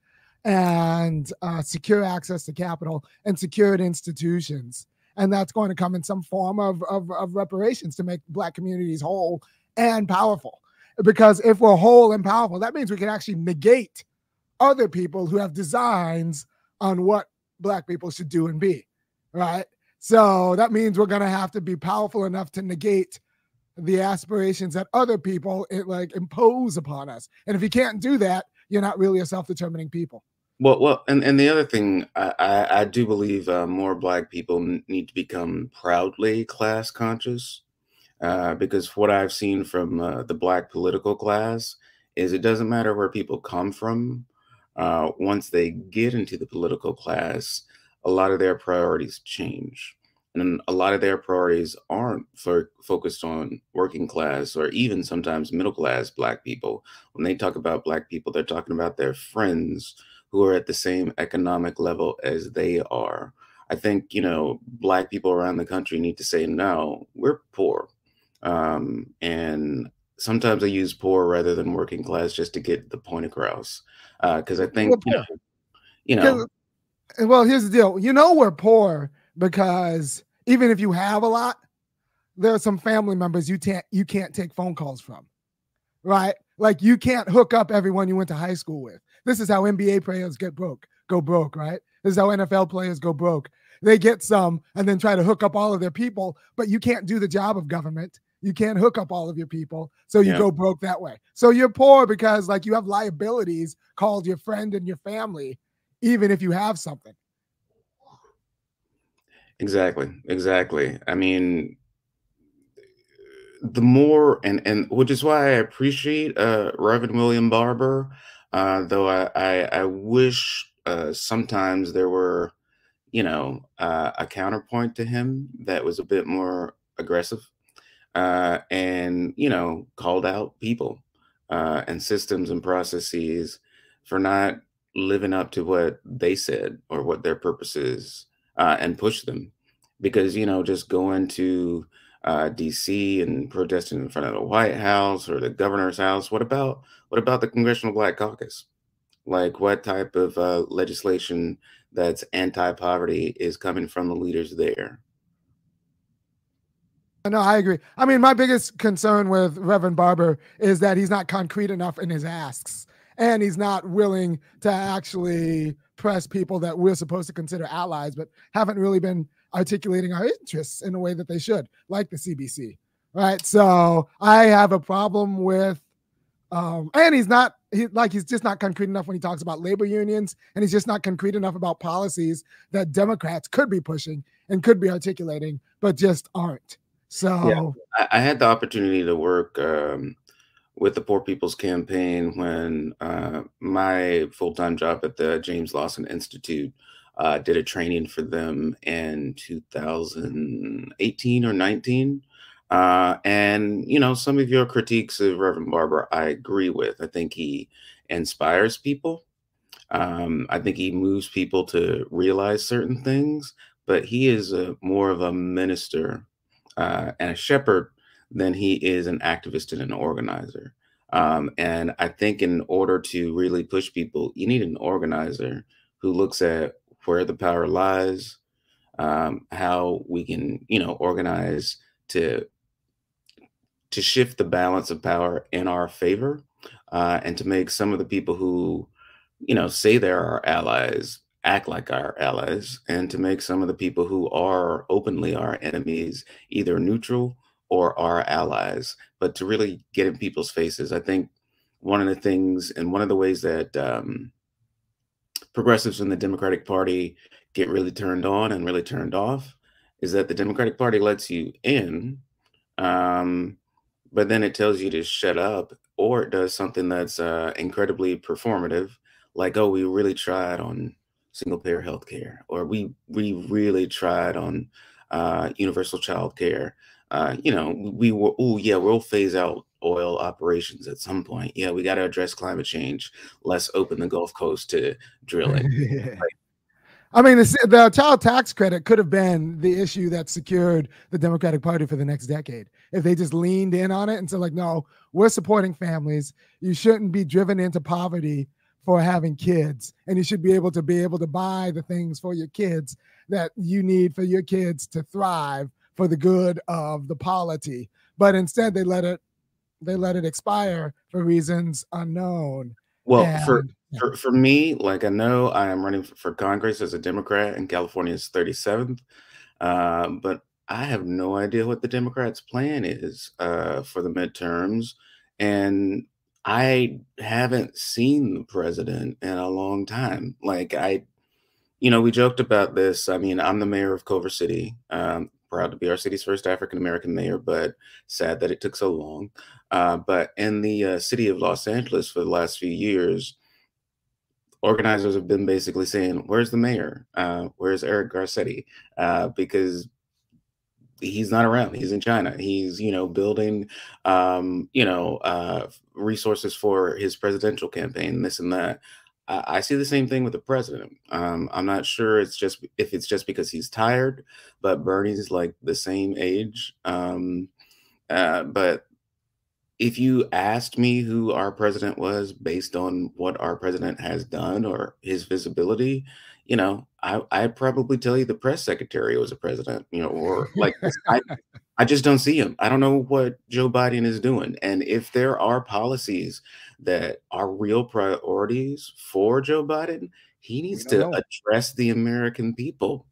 and uh, secure access to capital and secured institutions and that's going to come in some form of, of, of reparations to make black communities whole and powerful. Because if we're whole and powerful that means we can actually negate other people who have designs on what black people should do and be right? So that means we're going to have to be powerful enough to negate the aspirations that other people it, like impose upon us. And if you can't do that you're not really a self-determining people well, well, and, and the other thing, I, I, I do believe uh, more Black people need to become proudly class conscious, uh, because what I've seen from uh, the Black political class is it doesn't matter where people come from. Uh, once they get into the political class, a lot of their priorities change, and a lot of their priorities aren't for, focused on working class or even sometimes middle class Black people. When they talk about Black people, they're talking about their friends who are at the same economic level as they are. I think, you know, Black people around the country need to say, no, we're poor. Um, and sometimes I use poor rather than working class just to get the point across. Because uh, I think, you know, you know, well, here's the deal. You know, we're poor because even if you have a lot, there are some family members you can't you can't take phone calls from, right? Like you can't hook up everyone you went to high school with. This is how NBA players get broke, go broke, right? This is how NFL players go broke. They get some and then try to hook up all of their people, but you can't do the job of government. You can't hook up all of your people. So you yeah. go broke that way. So you're poor because like you have liabilities called your friend and your family, even if you have something. Exactly. Exactly. I mean, the more and and which is why I appreciate uh Reverend William Barber uh, though I, I, I wish uh, sometimes there were, you know, uh, a counterpoint to him that was a bit more aggressive uh, and, you know, called out people uh, and systems and processes for not living up to what they said or what their purpose is and push them. Because, you know, just going to uh, DC and protesting in front of the White House or the governor's house. What about what about the Congressional Black Caucus? Like, what type of uh, legislation that's anti-poverty is coming from the leaders there? No, I agree. I mean, my biggest concern with Reverend Barber is that he's not concrete enough in his asks, and he's not willing to actually press people that we're supposed to consider allies, but haven't really been articulating our interests in a way that they should, like the CBC. Right. So I have a problem with, um, and he's not he, like he's just not concrete enough when he talks about labor unions, and he's just not concrete enough about policies that Democrats could be pushing and could be articulating, but just aren't. So yeah. I, I, had the opportunity to work um, with the Poor People's Campaign when uh, my full time job at the James Lawson Institute uh, did a training for them in 2018 or 19. Uh, and, you know, some of your critiques of Reverend Barber, I agree with. I think he inspires people. Um, I think he moves people to realize certain things, but he is a, more of a minister uh, and a shepherd than he is an activist and an organizer. Um, and I think in order to really push people, you need an organizer who looks at where the power lies, um, how we can, you know, organize to to shift the balance of power in our favor, uh, and to make some of the people who, you know, say they're our allies act like our allies and to make some of the people who are openly our enemies either neutral or our allies, but to really get in people's faces. I think one of the things and one of the ways that um, progressives in the Democratic Party get really turned on and really turned off is that the Democratic Party lets you in, um, but then it tells you to shut up, or it does something that's uh, incredibly performative, like, oh, we really tried on single payer health care, or we we really tried on uh, universal child care. Uh, you know, we were, oh, yeah, we'll phase out oil operations at some point. Yeah, we got to address climate change. Let's open the Gulf Coast to drilling. like, I mean, the, the, child tax credit could have been the issue that secured the Democratic Party for the next decade if they just leaned in on it and said, like, no, we're supporting families. You shouldn't be driven into poverty for having kids and you should be able to be able to buy the things for your kids that you need for your kids to thrive for the good of the polity but instead they let it they let it expire for reasons unknown well and, for, yeah. for for me like i know i am running for congress as a democrat and california's 37th uh, but i have no idea what the democrats plan is uh, for the midterms and I haven't seen the president in a long time. Like I, you know, we joked about this. I mean, I'm the mayor of Culver City. Um, proud to be our city's first African American mayor, but sad that it took so long. Uh, but in the uh, city of Los Angeles for the last few years, organizers have been basically saying, "Where's the mayor? Uh, where's Eric Garcetti?" Uh, because he's not around he's in china he's you know building um you know uh resources for his presidential campaign this and that I, see the same thing with the president um i'm not sure it's just if it's just because he's tired but bernie's like the same age um uh but if you asked me who our president was based on what our president has done or his visibility you know, I I'd probably tell you the press secretary was a president, you know, or like I I just don't see him. I don't know what Joe Biden is doing. And if there are policies that are real priorities for Joe Biden, he needs to know. address the American people.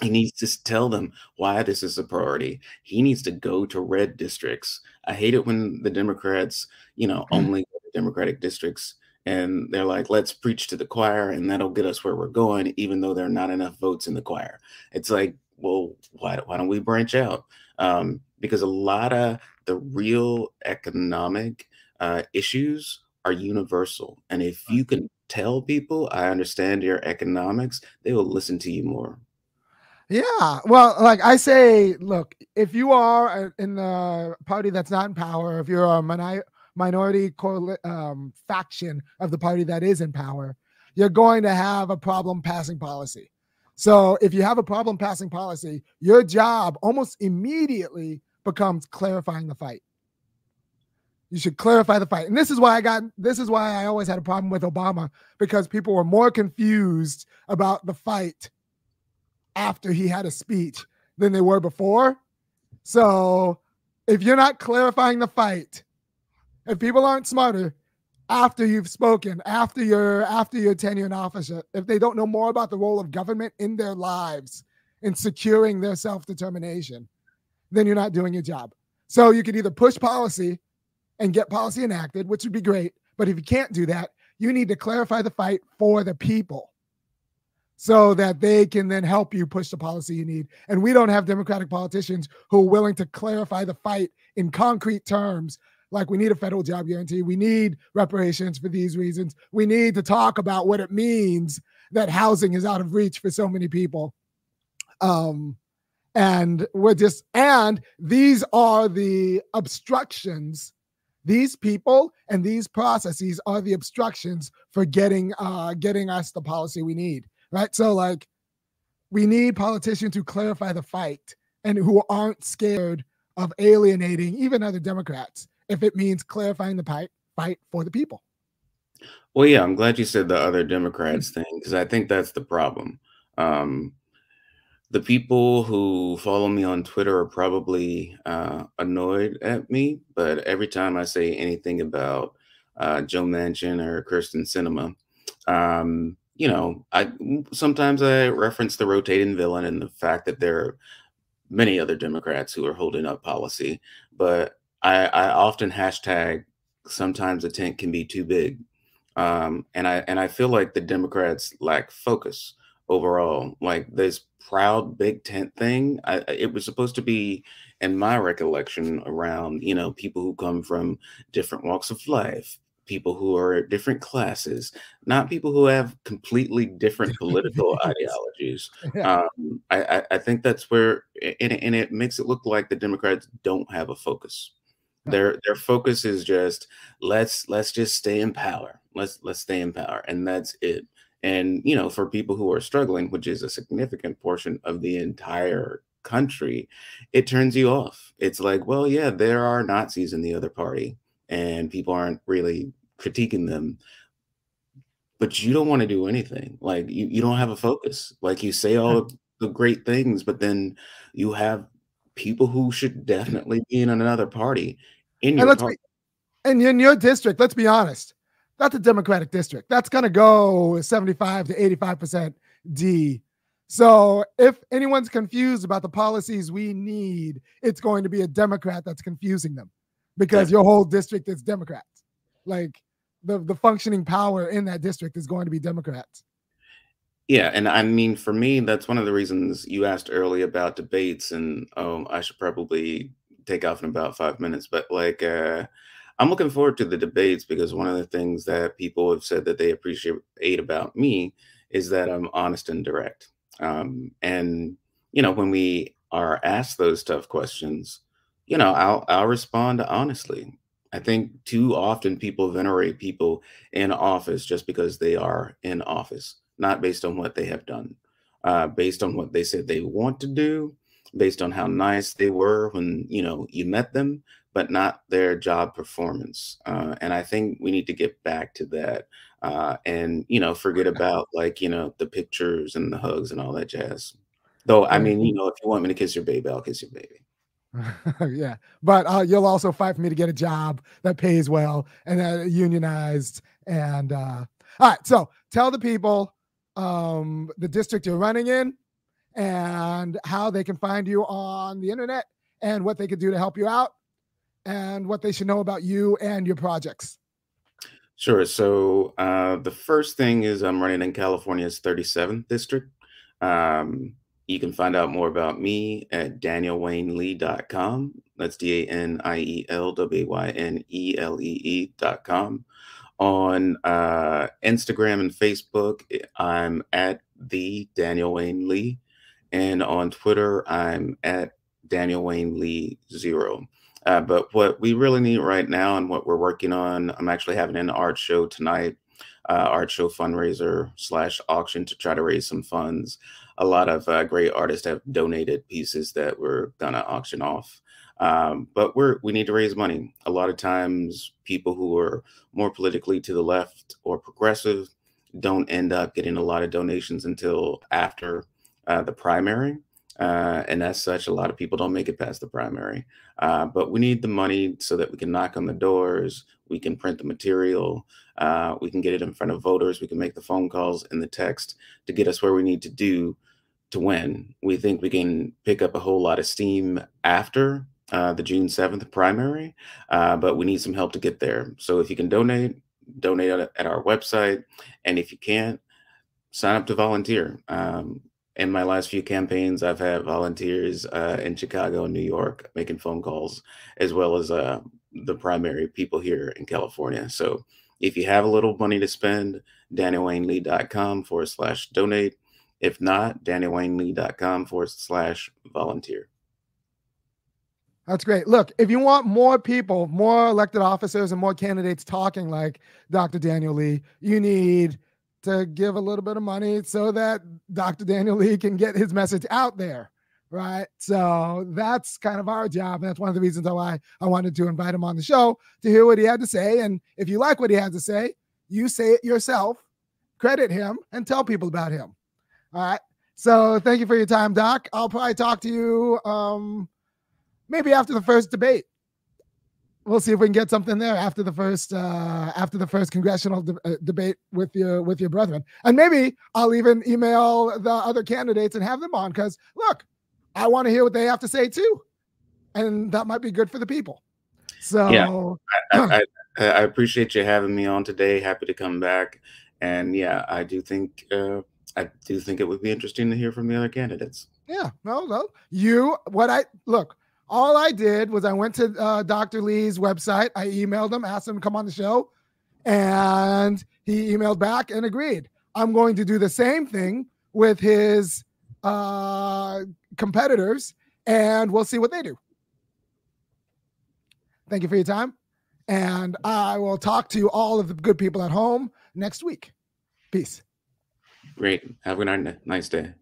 He needs to tell them why this is a priority. He needs to go to red districts. I hate it when the Democrats, you know, only Democratic districts and they're like, let's preach to the choir and that'll get us where we're going, even though there are not enough votes in the choir. It's like, well, why, why don't we branch out? Um, because a lot of the real economic uh, issues are universal. And if you can tell people, I understand your economics, they will listen to you more. Yeah. Well, like I say, look, if you are in the party that's not in power, if you're a minority um, faction of the party that is in power, you're going to have a problem passing policy. So if you have a problem passing policy, your job almost immediately becomes clarifying the fight. You should clarify the fight. And this is why I got this is why I always had a problem with Obama because people were more confused about the fight after he had a speech than they were before. So if you're not clarifying the fight, if people aren't smarter after you've spoken, after your after your tenure in office, if they don't know more about the role of government in their lives in securing their self-determination, then you're not doing your job. So you could either push policy and get policy enacted, which would be great. But if you can't do that, you need to clarify the fight for the people so that they can then help you push the policy you need. And we don't have Democratic politicians who are willing to clarify the fight in concrete terms. Like we need a federal job guarantee. We need reparations for these reasons. We need to talk about what it means that housing is out of reach for so many people. Um, and we're just, and these are the obstructions these people and these processes are the obstructions for getting uh getting us the policy we need right? So like we need politicians who clarify the fight and who aren't scared of alienating even other democrats if it means clarifying the fight fight for the people. Well yeah i'm glad you said the other democrats thing because i think that's the problem. Um the people who follow me on Twitter are probably uh, annoyed at me, but every time I say anything about uh, Joe Manchin or Kyrsten Sinema, um, you know, I sometimes I reference the rotating villain and the fact that there are many other Democrats who are holding up policy, but I, I often hashtag sometimes the tent can be too big, um, and I and I feel like the Democrats lack focus overall. Like this proud big tent thing, I, it was supposed to be, in my recollection, around you know people who come from different walks of life, people who are different classes, not people who have completely different political ideologies. Yeah. Um, I, I, think that's where, and, and it makes it look like the Democrats don't have a focus. Their their focus is just let's let's just stay in power. Let's let's stay in power, and that's it. And, you know, for people who are struggling, which is a significant portion of the entire country, it turns you off. It's like, well, yeah, there are Nazis in the other party and people aren't really critiquing them. But you don't want to do anything. Like you, you don't have a focus. Like you say all the great things, but then you have people who should definitely be in another party in your and, party. Be, and in your district, let's be honest that's a Democratic district. That's going to go 75 to 85% D. So if anyone's confused about the policies we need, it's going to be a Democrat that's confusing them because your whole district is Democrats. Like the, the functioning power in that district is going to be Democrats. Yeah, and I mean, for me, that's one of the reasons you asked early about debates, and um, I should probably take off in about five minutes. But like, uh, I'm looking forward to the debates because one of the things that people have said that they appreciate about me is that I'm honest and direct. Um, and you know, when we are asked those tough questions, you know, I'll I'll respond honestly. I think too often people venerate people in office just because they are in office, not based on what they have done, uh, based on what they said they want to do, based on how nice they were when you know you met them, but not their job performance. Uh, and I think we need to get back to that uh, and, you know, forget about like, you know, the pictures and the hugs and all that jazz. Though, I mean, you know, if you want me to kiss your baby, I'll kiss your baby. yeah, but uh, you'll also fight for me to get a job that pays well and uh, unionized. And uh, all right, so tell the people um, the district you're running in and how they can find you on the internet and what they can do to help you out and what they should know about you and your projects. Sure. So uh, the first thing is I'm running in California's 37th district. Um, you can find out more about me at danielwaynelee.com. That's D A N I E L W A Y N E L E E.com. On uh, Instagram and Facebook, I'm at the Daniel Wayne Lee. And on Twitter, I'm at Daniel Wayne Lee Zero. Uh, but what we really need right now and what we're working on, I'm actually having an art show tonight, uh, art show fundraiser slash auction to try to raise some funds. A lot of uh, great artists have donated pieces that we're gonna auction off. Um, but we're we need to raise money. A lot of times, people who are more politically to the left or progressive don't end up getting a lot of donations until after uh, the primary. Uh, and as such, a lot of people don't make it past the primary. Uh, but we need the money so that we can knock on the doors, we can print the material, uh, we can get it in front of voters, we can make the phone calls and the text to get us where we need to do to win. We think we can pick up a whole lot of steam after uh, the June 7th primary, uh, but we need some help to get there. So if you can donate, donate at, our website. And if you can't, sign up to volunteer. Um, in my last few campaigns, I've had volunteers uh, in Chicago and New York making phone calls, as well as uh, the primary people here in California. So if you have a little money to spend, dannywaynelee.com forward slash donate. If not, dannywaynelee.com forward slash volunteer. That's great. Look, if you want more people, more elected officers, and more candidates talking like Dr. Daniel Lee, you need to give a little bit of money so that Dr. Daniel Lee can get his message out there. Right. So that's kind of our job. And that's one of the reasons why I wanted to invite him on the show to hear what he had to say. And if you like what he had to say, you say it yourself, credit him, and tell people about him. All right. So thank you for your time, Doc. I'll probably talk to you um, maybe after the first debate we'll see if we can get something there after the first uh, after the first congressional de- uh, debate with your with your brethren, and maybe I'll even email the other candidates and have them on because look, I want to hear what they have to say too, and that might be good for the people. So yeah, I, I, I, I appreciate you having me on today. Happy to come back, and yeah, I do think uh, I do think it would be interesting to hear from the other candidates. Yeah, no, no, you what I look all I did was I went to uh, Dr. Lee's website. I emailed him, asked him to come on the show, and he emailed back and agreed. I'm going to do the same thing with his uh, competitors, and we'll see what they do. Thank you for your time. And I will talk to all of the good people at home next week. Peace. Great. Have a nice day.